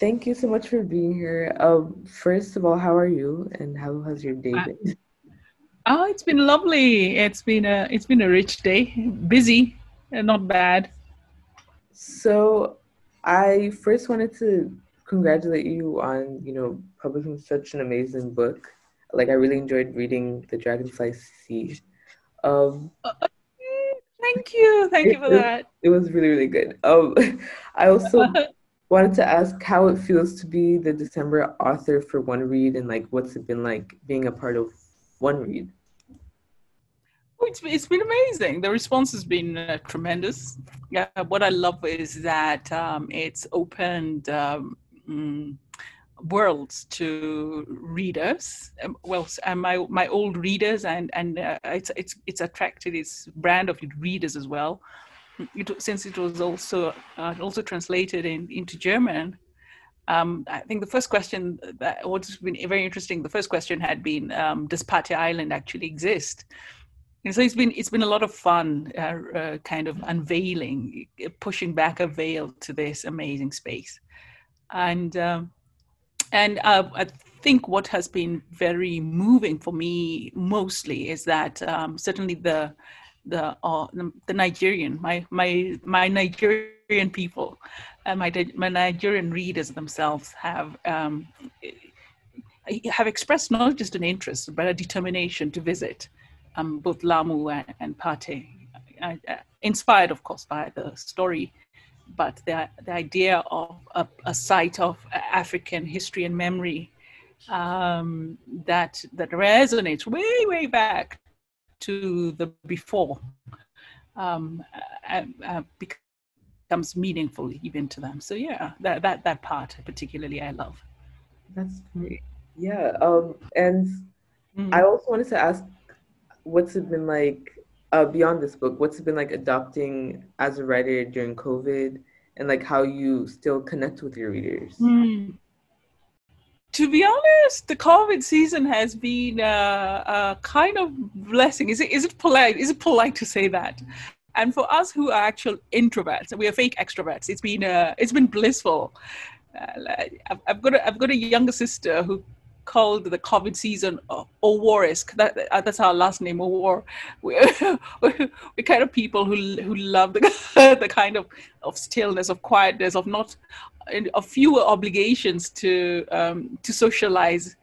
thank you so much for being here. Um, first of all, how are you, and how has your day uh, been? Oh, it's been lovely. It's been a it's been a rich day, busy, and not bad. So, I first wanted to congratulate you on you know publishing such an amazing book. Like I really enjoyed reading The Dragonfly Sea. Um, uh, thank you, thank you for it, that. It was really really good. Um, I also wanted to ask how it feels to be the December author for One Read, and like what's it been like being a part of One Read. It's, it's been amazing. The response has been uh, tremendous. Yeah, what I love is that um, it's opened um, mm, worlds to readers. Um, well, my my old readers, and and uh, it's it's it's attracted its brand of readers as well. It, since it was also uh, also translated in, into German. Um, I think the first question that what's been very interesting. The first question had been, um, "Does Pate Island actually exist?" And so it's been it's been a lot of fun, uh, uh, kind of unveiling, pushing back a veil to this amazing space, and um, and uh, I think what has been very moving for me mostly is that um, certainly the the, uh, the Nigerian my my my Nigerian people, and my my Nigerian readers themselves have. Um, have expressed not just an interest but a determination to visit um, both Lamu and, and Pate, uh, inspired, of course, by the story, but the, the idea of a, a site of African history and memory um, that that resonates way, way back to the before um, uh, uh, becomes meaningful even to them. So yeah, that that that part particularly I love. That's great. Yeah, um, and mm-hmm. I also wanted to ask what's it been like uh, beyond this book? What's it been like adopting as a writer during COVID, and like how you still connect with your readers? Mm. To be honest, the COVID season has been a, a kind of blessing. Is it? Is it polite? Is it polite to say that? And for us who are actual introverts, we are fake extroverts. It's been uh, it's been blissful. Uh, I've, got a, I've got a younger sister who called the COVID season uh, Owarisk. That, uh, that's our last name, Owuor. We're, we're kind of people who who love the the kind of of stillness, of quietness, of not of fewer obligations to um, to socialize.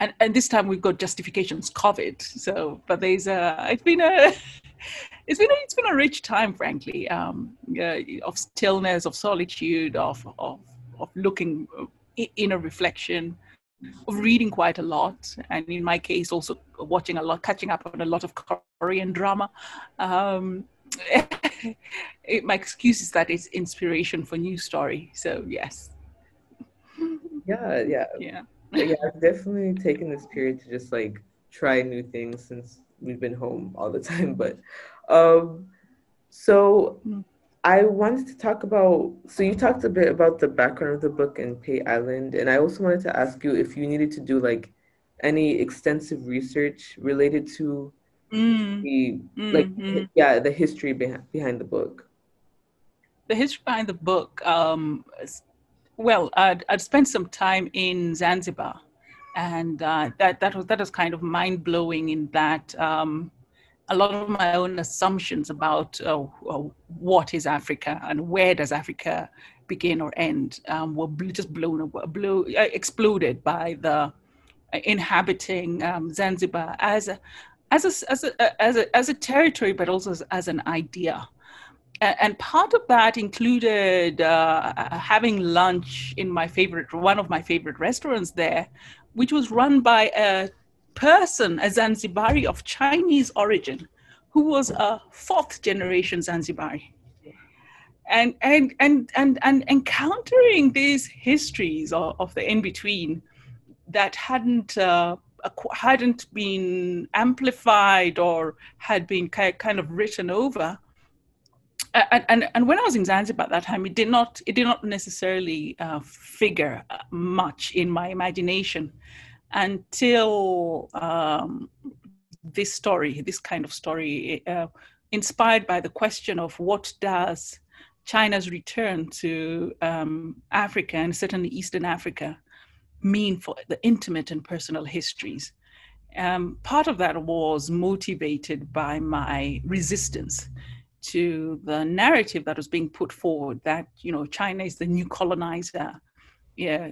And, and this time we've got justifications, COVID. So, but there's a it's been a it's been a, it's been a rich time, frankly, um, uh, of stillness, of solitude, of of of looking in a reflection of reading quite a lot, and in my case, also watching a lot, catching up on a lot of Korean drama. Um, it, my excuse is that it's inspiration for new story. So yes. Yeah, yeah, yeah. yeah, I've definitely taken this period to just like try new things since we've been home all the time. But um, so mm. I wanted to talk about. So you talked a bit about the background of the book and Pate Island, and I also wanted to ask you if you needed to do like any extensive research related to mm. the like mm-hmm. yeah the history behind behind the book. The history behind the book. Um, well, I'd, I'd spent some time in Zanzibar, and uh, that that was that was kind of mind blowing in that. Um, a lot of my own assumptions about uh, what is Africa and where does Africa begin or end um, were just blown, blew, uh, exploded by the inhabiting um, Zanzibar as a, as a, as a, as a, as a territory, but also as, as an idea. And part of that included uh, having lunch in my favorite, one of my favorite restaurants there, which was run by a person, a Zanzibari of Chinese origin, who was a fourth generation Zanzibari. And, and, and, and, and encountering these histories of, of the in between that hadn't, uh, hadn't been amplified or had been kind of written over. And, and, and when I was in Zanzibar at that time, it did not, it did not necessarily uh, figure much in my imagination until um, this story, this kind of story, uh, inspired by the question of what does China's return to um, Africa and certainly Eastern Africa mean for the intimate and personal histories. Um, part of that was motivated by my resistance to the narrative that was being put forward that you know China is the new colonizer, yeah,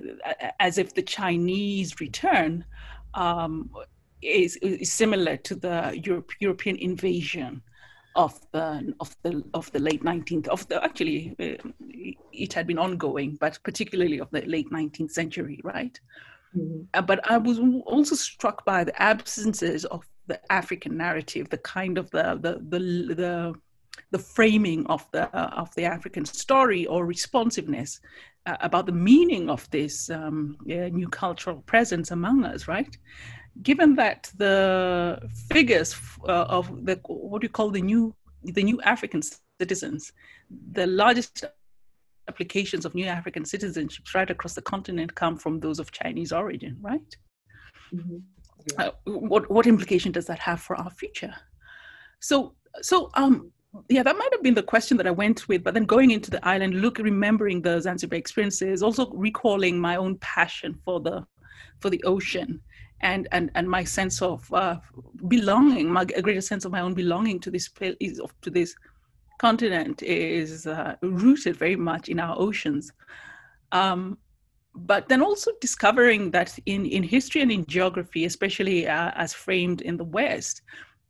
as if the Chinese return um, is, is, similar to the Europe, European invasion of the of the of the late 19th of the actually uh, it had been ongoing, but particularly of the late 19th century, right? Mm-hmm. Uh, but I was also struck by the absences of the African narrative, the kind of the the the, the the framing of the uh, of the African story or responsiveness uh, about the meaning of this um, yeah, new cultural presence among us, right? Given that the figures uh, of the what do you call the new the new African citizens, the largest applications of new African citizenships right across the continent come from those of Chinese origin, right? Mm-hmm. Yeah. Uh, what what implication does that have for our future? So so um yeah, that might have been the question that I went with. But then going into the island, look, remembering the Zanzibar experiences, also recalling my own passion for the for the ocean, and and and my sense of uh, belonging, my a greater sense of my own belonging to this place, to this continent, is uh, rooted very much in our oceans. Um, but then also discovering that in in history and in geography, especially uh, as framed in the West,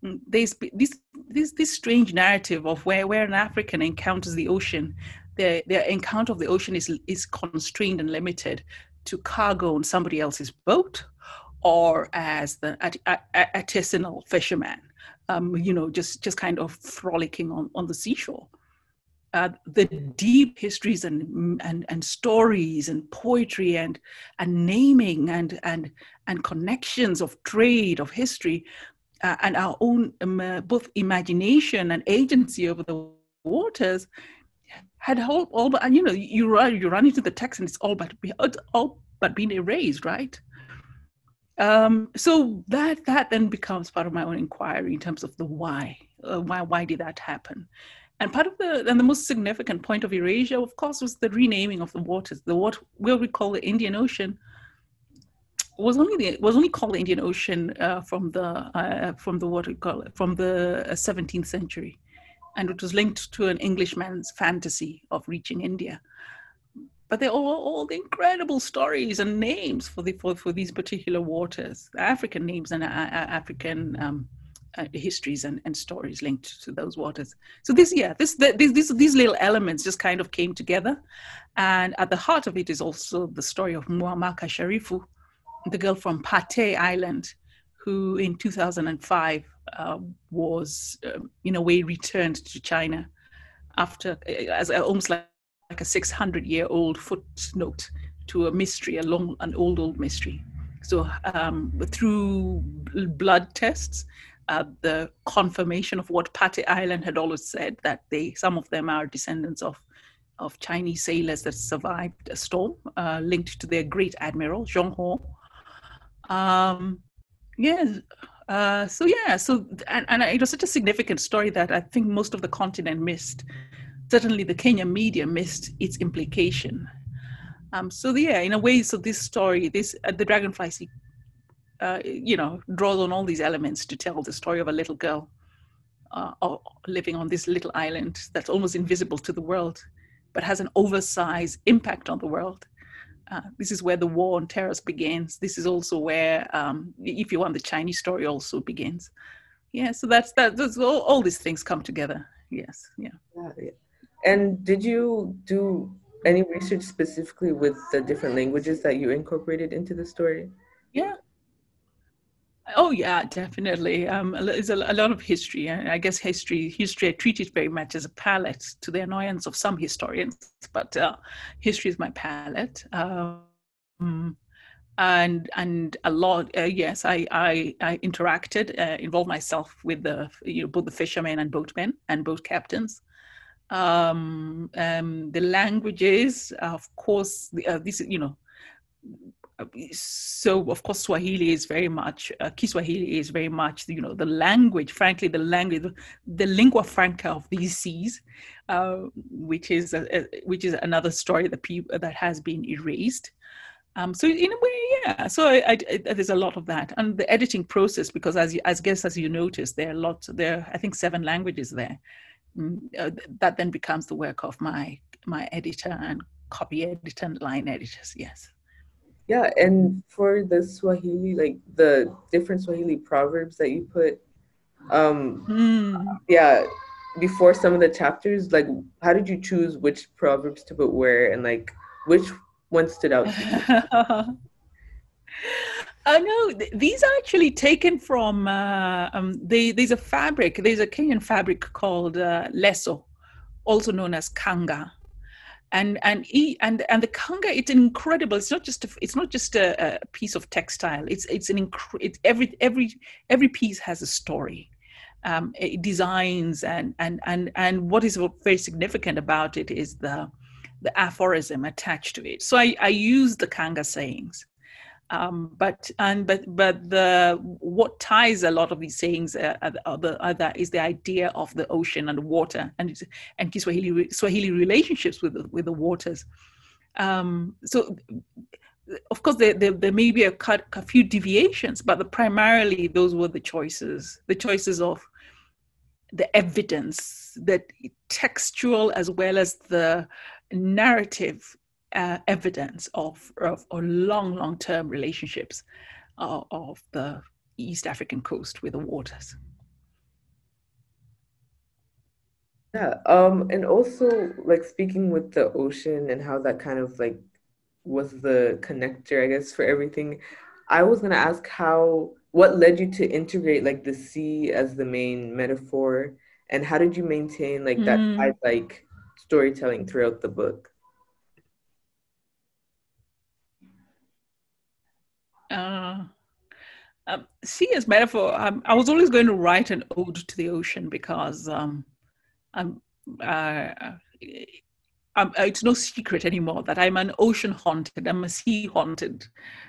Mm, there's this this this strange narrative of where where an African encounters the ocean, their their encounter of the ocean is is constrained and limited to cargo on somebody else's boat, or as the artisanal fisherman, um, you know, just just kind of frolicking on on the seashore. Uh, the deep histories and, and and stories and poetry and and naming and and and connections of trade of history uh, and our own um, uh, both imagination and agency over the waters had all, all but you know you run you run into the text and it's all but all but being erased right um, so that that then becomes part of my own inquiry in terms of the why uh, why why did that happen? And part of the and the most significant point of erasure of course was the renaming of the waters. The what we'll we call the indian ocean was only the was only called the Indian Ocean uh, from the uh, from the what you call it from the 17th uh, century, and it was linked to an Englishman's fantasy of reaching India. But they're all, all the incredible stories and names for the for, for these particular waters, African names and uh, uh African um, uh, histories and, and stories linked to those waters. So this, yeah, this, the, these, these little elements just kind of came together, and at the heart of it is also the story of Mwamaka Sharifu, the girl from Pate Island, who in 2005 uh, was, uh, in a way, returned to China after, uh, as a, almost like, like a 600 year old footnote to a mystery, a long, an old, old mystery. So um, through blood tests, uh, the confirmation of what Pate Island had always said that they, some of them are descendants of of Chinese sailors that survived a storm uh, linked to their great admiral Zheng He, um, yeah. Uh, so yeah, so and, and it was such a significant story that I think most of the continent missed. Certainly, the Kenya media missed its implication. Um, so yeah, in a way, so this story, this uh, the Dragonfly uh, you know, draws on all these elements to tell the story of a little girl uh, living on this little island that's almost invisible to the world, but has an oversized impact on the world uh, this is where the war on terror begins. This is also where, um, if you want, the Chinese story also begins. Yeah, so that's that. All, all these things come together. Yes, yeah. yeah. And did you do any research specifically with the different languages that you incorporated into the story? Yeah, Oh yeah, definitely. Um, there's a, a, lot of history, and I guess history history I treat it very much as a palette, to the annoyance of some historians. But uh, history is my palette, um, and and a lot. Uh, yes, I I, I interacted, uh, involved myself with the you know both the fishermen and boatmen and boat captains. Um, um, the languages, of course, uh, this you know so of course Swahili is very much uh, Kiswahili is very much you know the language, frankly the language, the, lingua franca of these seas, uh, which is a, a, which is another story that people that has been erased. Um, so in a way, yeah. So I, I, I, there's a lot of that, and the editing process because as you, as guess as you notice, there are lots. There are, I think seven languages there. Mm, uh, that then becomes the work of my my editor and copy editor and line editors. Yes. Yeah, and for the Swahili, like the different Swahili proverbs that you put, um, mm. yeah, before some of the chapters, like how did you choose which proverbs to put where, and like which one stood out? I know these are actually taken from. Uh, um, they, there's a fabric. There's a Kenyan fabric called uh, leso, also known as kanga and and and and the kanga it's incredible it's not just a, it's not just a, a piece of textile it's it's an inc- it's every every every piece has a story um, designs and and and and what is very significant about it is the the aphorism attached to it so i i use the kanga sayings um, but and but but the what ties a lot of these sayings uh, other other is the idea of the ocean and the water and and Kiswahili Swahili relationships with the, with the waters. Um, so of course there, there, there may be a, cut, a few deviations, but the, primarily those were the choices, the choices of the evidence, that textual as well as the narrative uh, evidence of, of, of, long, long term relationships uh, of the East African coast with the waters. Yeah, um, and also like speaking with the ocean and how that kind of like was the connector, I guess, for everything. I was gonna ask how what led you to integrate like the sea as the main metaphor, and how did you maintain like that mm. like storytelling throughout the book? Uh, um, sea as metaphor. Um, I was always going to write an ode to the ocean because um, I'm, uh, I'm, it's no secret anymore that I'm an ocean haunted, I'm a sea haunted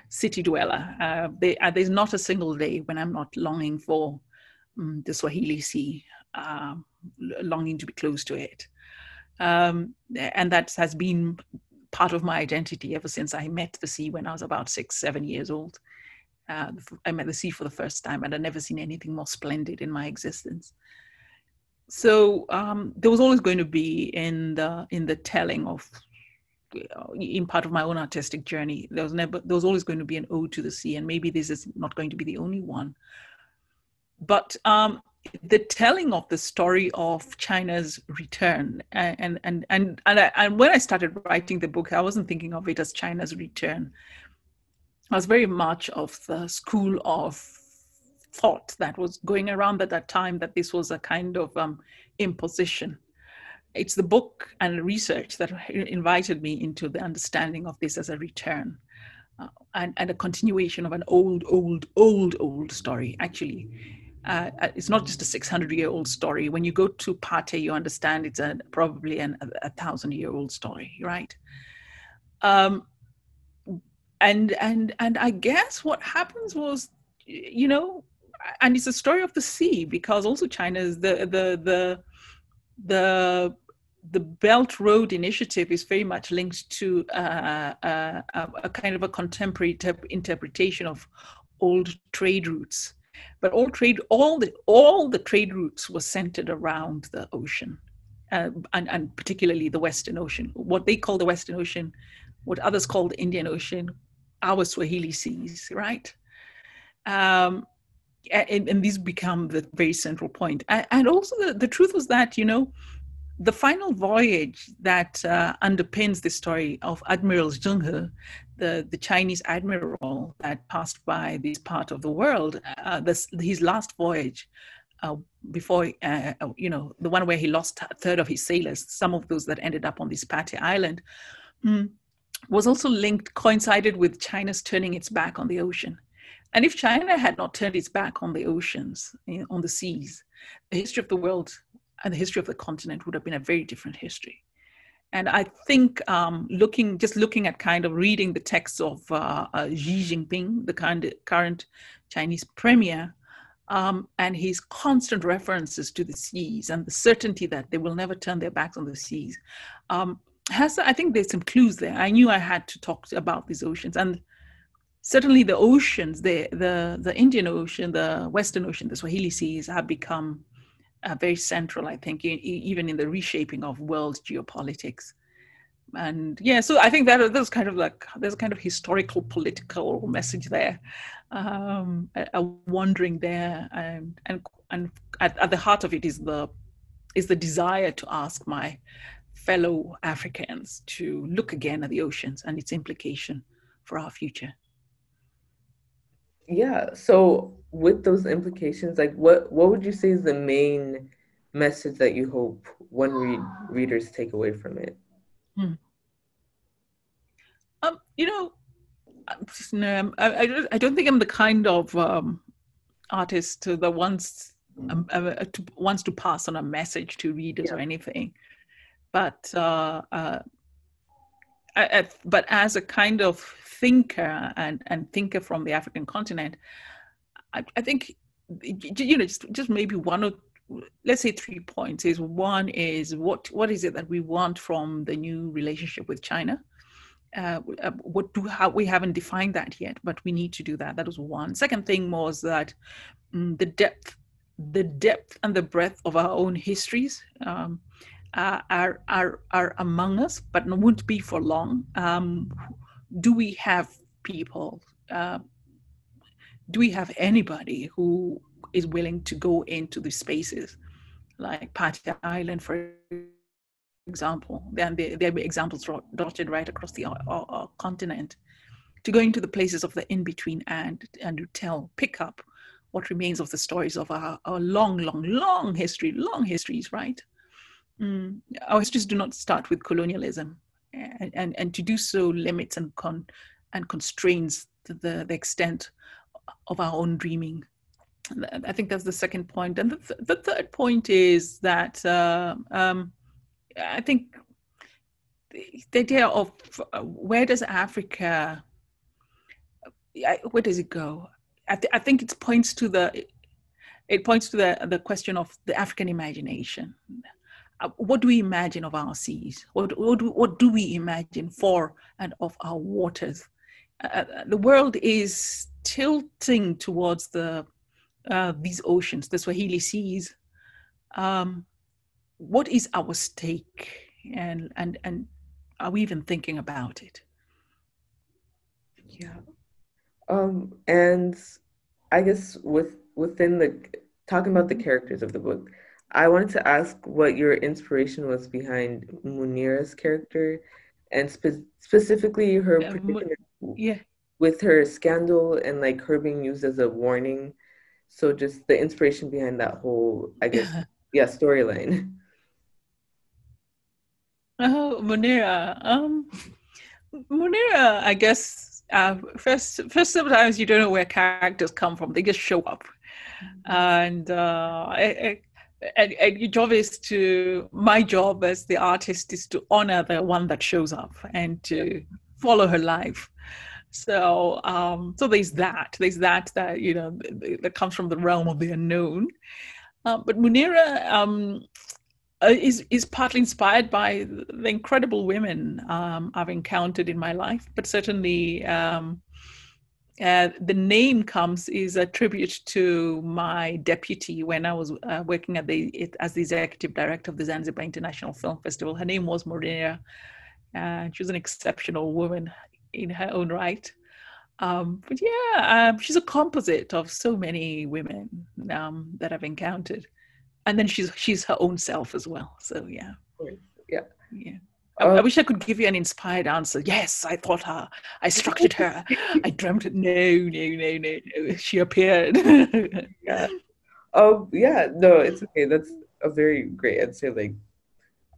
city dweller. Uh, they, uh, there's not a single day when I'm not longing for um, the Swahili Sea, um, longing to be close to it. Um, and that has been part of my identity ever since I met the sea when I was about six, seven years old. Uh, I met the sea for the first time, and I'd never seen anything more splendid in my existence. So um, there was always going to be in the in the telling of, in part of my own artistic journey, there was never there was always going to be an ode to the sea, and maybe this is not going to be the only one. But um, the telling of the story of China's return, and and and and, I, and when I started writing the book, I wasn't thinking of it as China's return. I was very much of the school of thought that was going around at that time that this was a kind of um, imposition. It's the book and research that invited me into the understanding of this as a return. Uh, and, and a continuation of an old, old, old, old story, actually uh, it's not just a 600 year old story. When you go to Pate, you understand it's a, probably an, a, a thousand year old story, right? Um, and and and I guess what happens was, you know, and it's a story of the sea because also China is the the the the the Belt Road Initiative is very much linked to uh, uh, a kind of a contemporary interpretation of old trade routes but all trade, all the all the trade routes were centered around the ocean, uh, and and particularly the Western Ocean. What they call the Western Ocean, what others call the Indian Ocean, our Swahili seas, right? Um, and, and, these become the very central point. And, and also, the, the truth was that you know the final voyage that uh, underpins the story of Admiral Zheng He, the, the Chinese admiral that passed by this part of the world, uh, this, his last voyage, uh, before, uh, you know, the one where he lost a third of his sailors, some of those that ended up on this Pate Island, mm, was also linked, coincided with China's turning its back on the ocean. And if China had not turned its back on the oceans, on the seas, the history of the world and the history of the continent would have been a very different history. and I think um, looking, just looking at kind of reading the text of uh, uh, Xi Jinping, the kind current Chinese premier, um, and his constant references to the seas and the certainty that they will never turn their backs on the seas, um, has I think there's some clues there. I knew I had to talk about these oceans, and certainly the oceans, the the the Indian Ocean, the Western Ocean, the Swahili Seas have become very central, I think, in, even in the reshaping of world geopolitics. And yeah, so I think that there's kind of like there's a kind of historical political message there, um, a, a wondering there, and and and at, at the heart of it is the is the desire to ask my fellow Africans to look again at the oceans and its implication for our future. Yeah. So with those implications, like what what would you say is the main message that you hope one read readers take away from it? Hmm. Um, you know, no, I, I, I don't think I'm the kind of um, artist that wants um, uh, to, wants to pass on a message to readers yeah. or anything. But uh, uh, but as a kind of thinker and, and thinker from the African continent, I, I think you know just just maybe one or let's say three points is one is what what is it that we want from the new relationship with China. Uh, uh what do how we haven't defined that yet, but we need to do that. That was one. Second thing was that um, the depth, the depth and the breadth of our own histories. Um, uh, are are are among us, but won't be for long. Um, do we have people? Uh, do we have anybody who is willing to go into the spaces, like Pate Island, for example? Then there be examples dotted right across the our, our continent. To go into the places of the in between and and to tell, pick up what remains of the stories of our, our long, long, long history, long histories, right? Mm, our histories do not start with colonialism, and, and, and to do so limits and con and constrains the, the extent of our own dreaming. I think that's the second point. And the, th- the third point is that uh, um, I think the, the, idea of uh, where does Africa, where does it go? I, th- I think it points to the, it points to the, the question of the African imagination. Uh, what do we imagine of our seas? What, what, do, what do we imagine for and of our waters? Uh, uh, the world is tilting towards the uh, these oceans, the Swahili seas. Um, what is our stake, and and and are we even thinking about it? Yeah, um, and I guess with within the talking about the characters of the book, I wanted to ask what your inspiration was behind Munira's character, and spe- specifically her yeah, particular yeah with her scandal and like her being used as a warning. So just the inspiration behind that whole, I guess, yeah, storyline. Oh, Munira. Um, Munira, I guess. Uh, first, first sometimes you don't know where characters come from; they just show up, mm-hmm. and uh, I, I, and, and your job is to my job as the artist is to honor the one that shows up and to follow her life. So um so there's that. There's that that you know that comes from the realm of the unknown. Uh, but munira um uh, is is partly inspired by the incredible women um, I've encountered in my life, but certainly um, uh, the name comes is a tribute to my deputy when I was uh, working at the it, as the executive director of the Zanzibar International Film Festival. Her name was Maria. Uh, she was an exceptional woman in her own right. Um, but yeah, um, she's a composite of so many women um, that I've encountered, and then she's she's her own self as well. So yeah, yeah, yeah. I, I, uh, wish I could give you an inspired answer. Yes, I thought her. I structured her. I dreamt it. No, no, no, no, no. She appeared. yeah. Oh, yeah. No, it's okay. That's a very great answer. Like,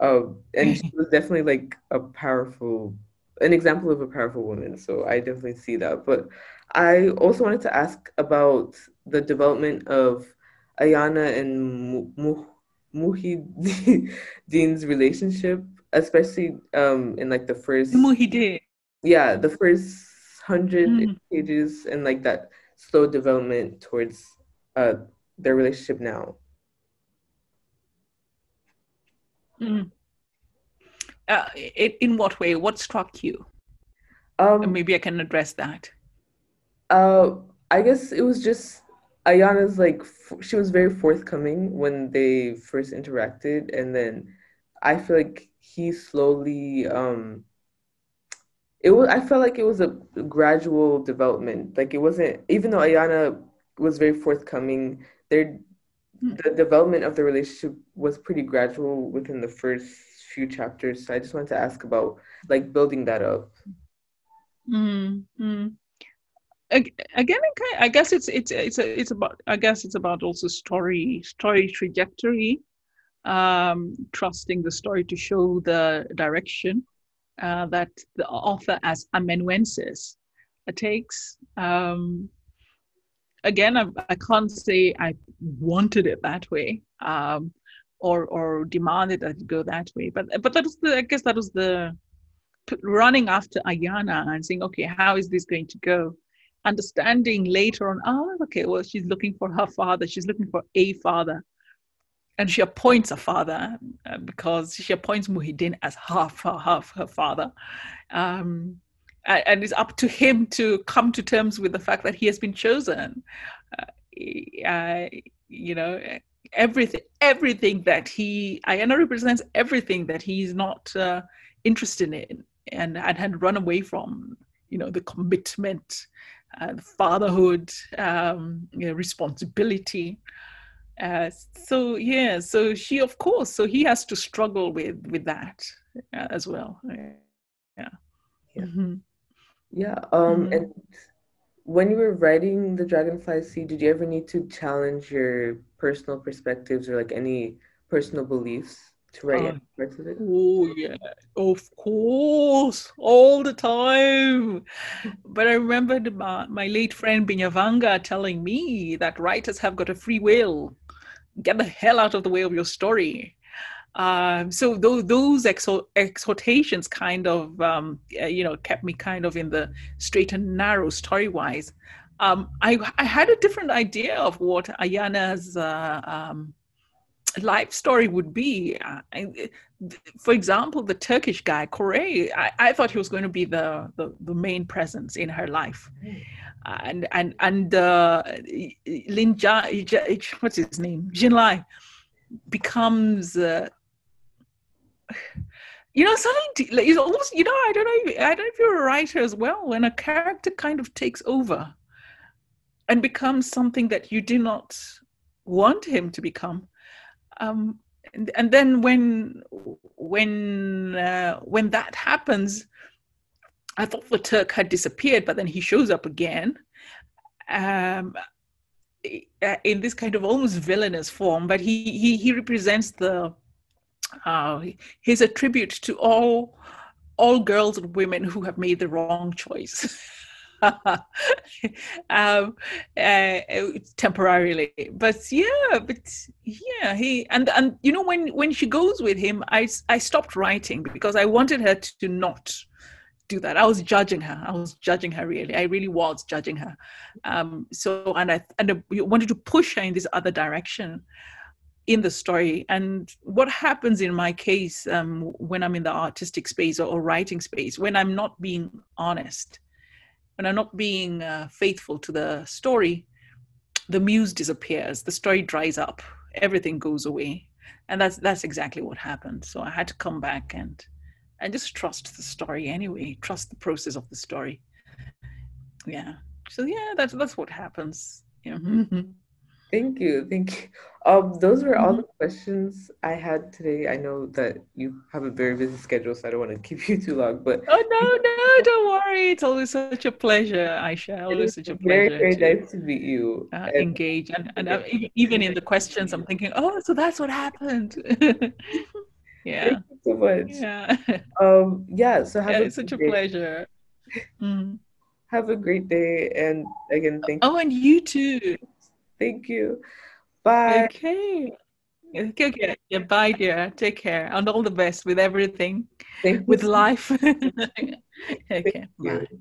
um, and she was definitely like a powerful, an example of a powerful woman. So I definitely see that. But I also wanted to ask about the development of Ayana and Muhyiddin's relationship especially um in like the first Muhyiddin. yeah the first 100 Mm. pages and like that slow development towards uh their relationship now Mm. Uh, in, in what way? What struck you? um maybe I can address that. Uh, I guess it was just Ayana's like f- she was very forthcoming when they first interacted, and then I feel like he slowly um it was I felt like it was a gradual development. Like it wasn't even though Ayana was very forthcoming, their the development of the relationship was pretty gradual within the first few chapters. So I just wanted to ask about like building that up. Mm, mm. Ag- Again, I I guess it's it's it's a, it's about I guess it's about also story story trajectory, um, trusting the story to show the direction uh, that the author as amanuensis takes. Um, again, I, I can't say I wanted it that way um, or or demanded that it go that way, but but that was the I guess that was the running after Ayana and saying, okay, how is this going to go? Understanding later on, oh, okay, well, she's looking for her father. She's looking for a father. And she appoints a father uh, because she appoints Muhyiddin as half her, half her father. Um, and it's up to him to come to terms with the fact that he has been chosen. Uh, you know, everything, everything that he, Ayana represents everything that he's not uh, interested in and, and had run away from you know the commitment uh, the fatherhood um, you know, responsibility uh, so yeah so she of course so he has to struggle with with that uh, as well yeah Yeah. Mhm. Yeah, um, Mhm. and when you were writing The Dragonfly Sea, did you ever need to challenge your personal perspectives or like any personal beliefs to write any parts of it? Oh yeah, of course, all the time. But I remember the, my, my late friend Binyavanga telling me that writers have got a free will. Get the hell out of the way of your story. Um, so those those exhort, exhortations kind of um, uh, you know kept me kind of in the straight and narrow story wise. Um, I I had a different idea of what Ayana's uh, um, life story would be. I- for example, the Turkish guy, Koray, I, I thought he was going to be the, the, the main presence in her life. And and and uh, Lin Jia, what's his name? Jin Lai becomes, uh, you know, something. Like, it's almost, you know, I don't know. If, I don't know if you're a writer as well. When a character kind of takes over and becomes something that you do not want him to become. Um, and, and then when when uh, when that happens, I thought the Turk had disappeared, but then he shows up again, um, in this kind of almost villainous form. But he he he represents the uh, he's a tribute to all all girls and women who have made the wrong choice. um, uh, temporarily, but yeah, but yeah, he and and you know when when she goes with him, I I stopped writing because I wanted her to not do that. I was judging her. I was judging her really. I really was judging her. Um, so and I and I wanted to push her in this other direction in the story. And what happens in my case um, when I'm in the artistic space or, or writing space, when I'm not being honest, when I'm not being uh, faithful to the story, the muse disappears, the story dries up, everything goes away, and that's that's exactly what happened. So I had to come back and and just trust the story anyway, trust the process of the story. Yeah. So yeah, that's that's what happens. Yeah. Thank you, thank you. Um, those were all the questions I had today. I know that you have a very busy schedule, so I don't want to keep you too long. But Oh no, no, don't worry. It's always such a pleasure, Aisha. Always such a very, pleasure very to nice to meet you. uh, And engage. And, and uh, even in the questions, I'm thinking, oh, so that's what happened. yeah, thank you so much. yeah, Um, yeah, so have yeah. It's such a day. pleasure. Mm. Have a great day, and again, thank Oh, and you too. thank you. Bye. Okay. Okay, okay. Yeah, bye, dear. Take care, and all the best with everything, Thank with you. life. okay, bye. you.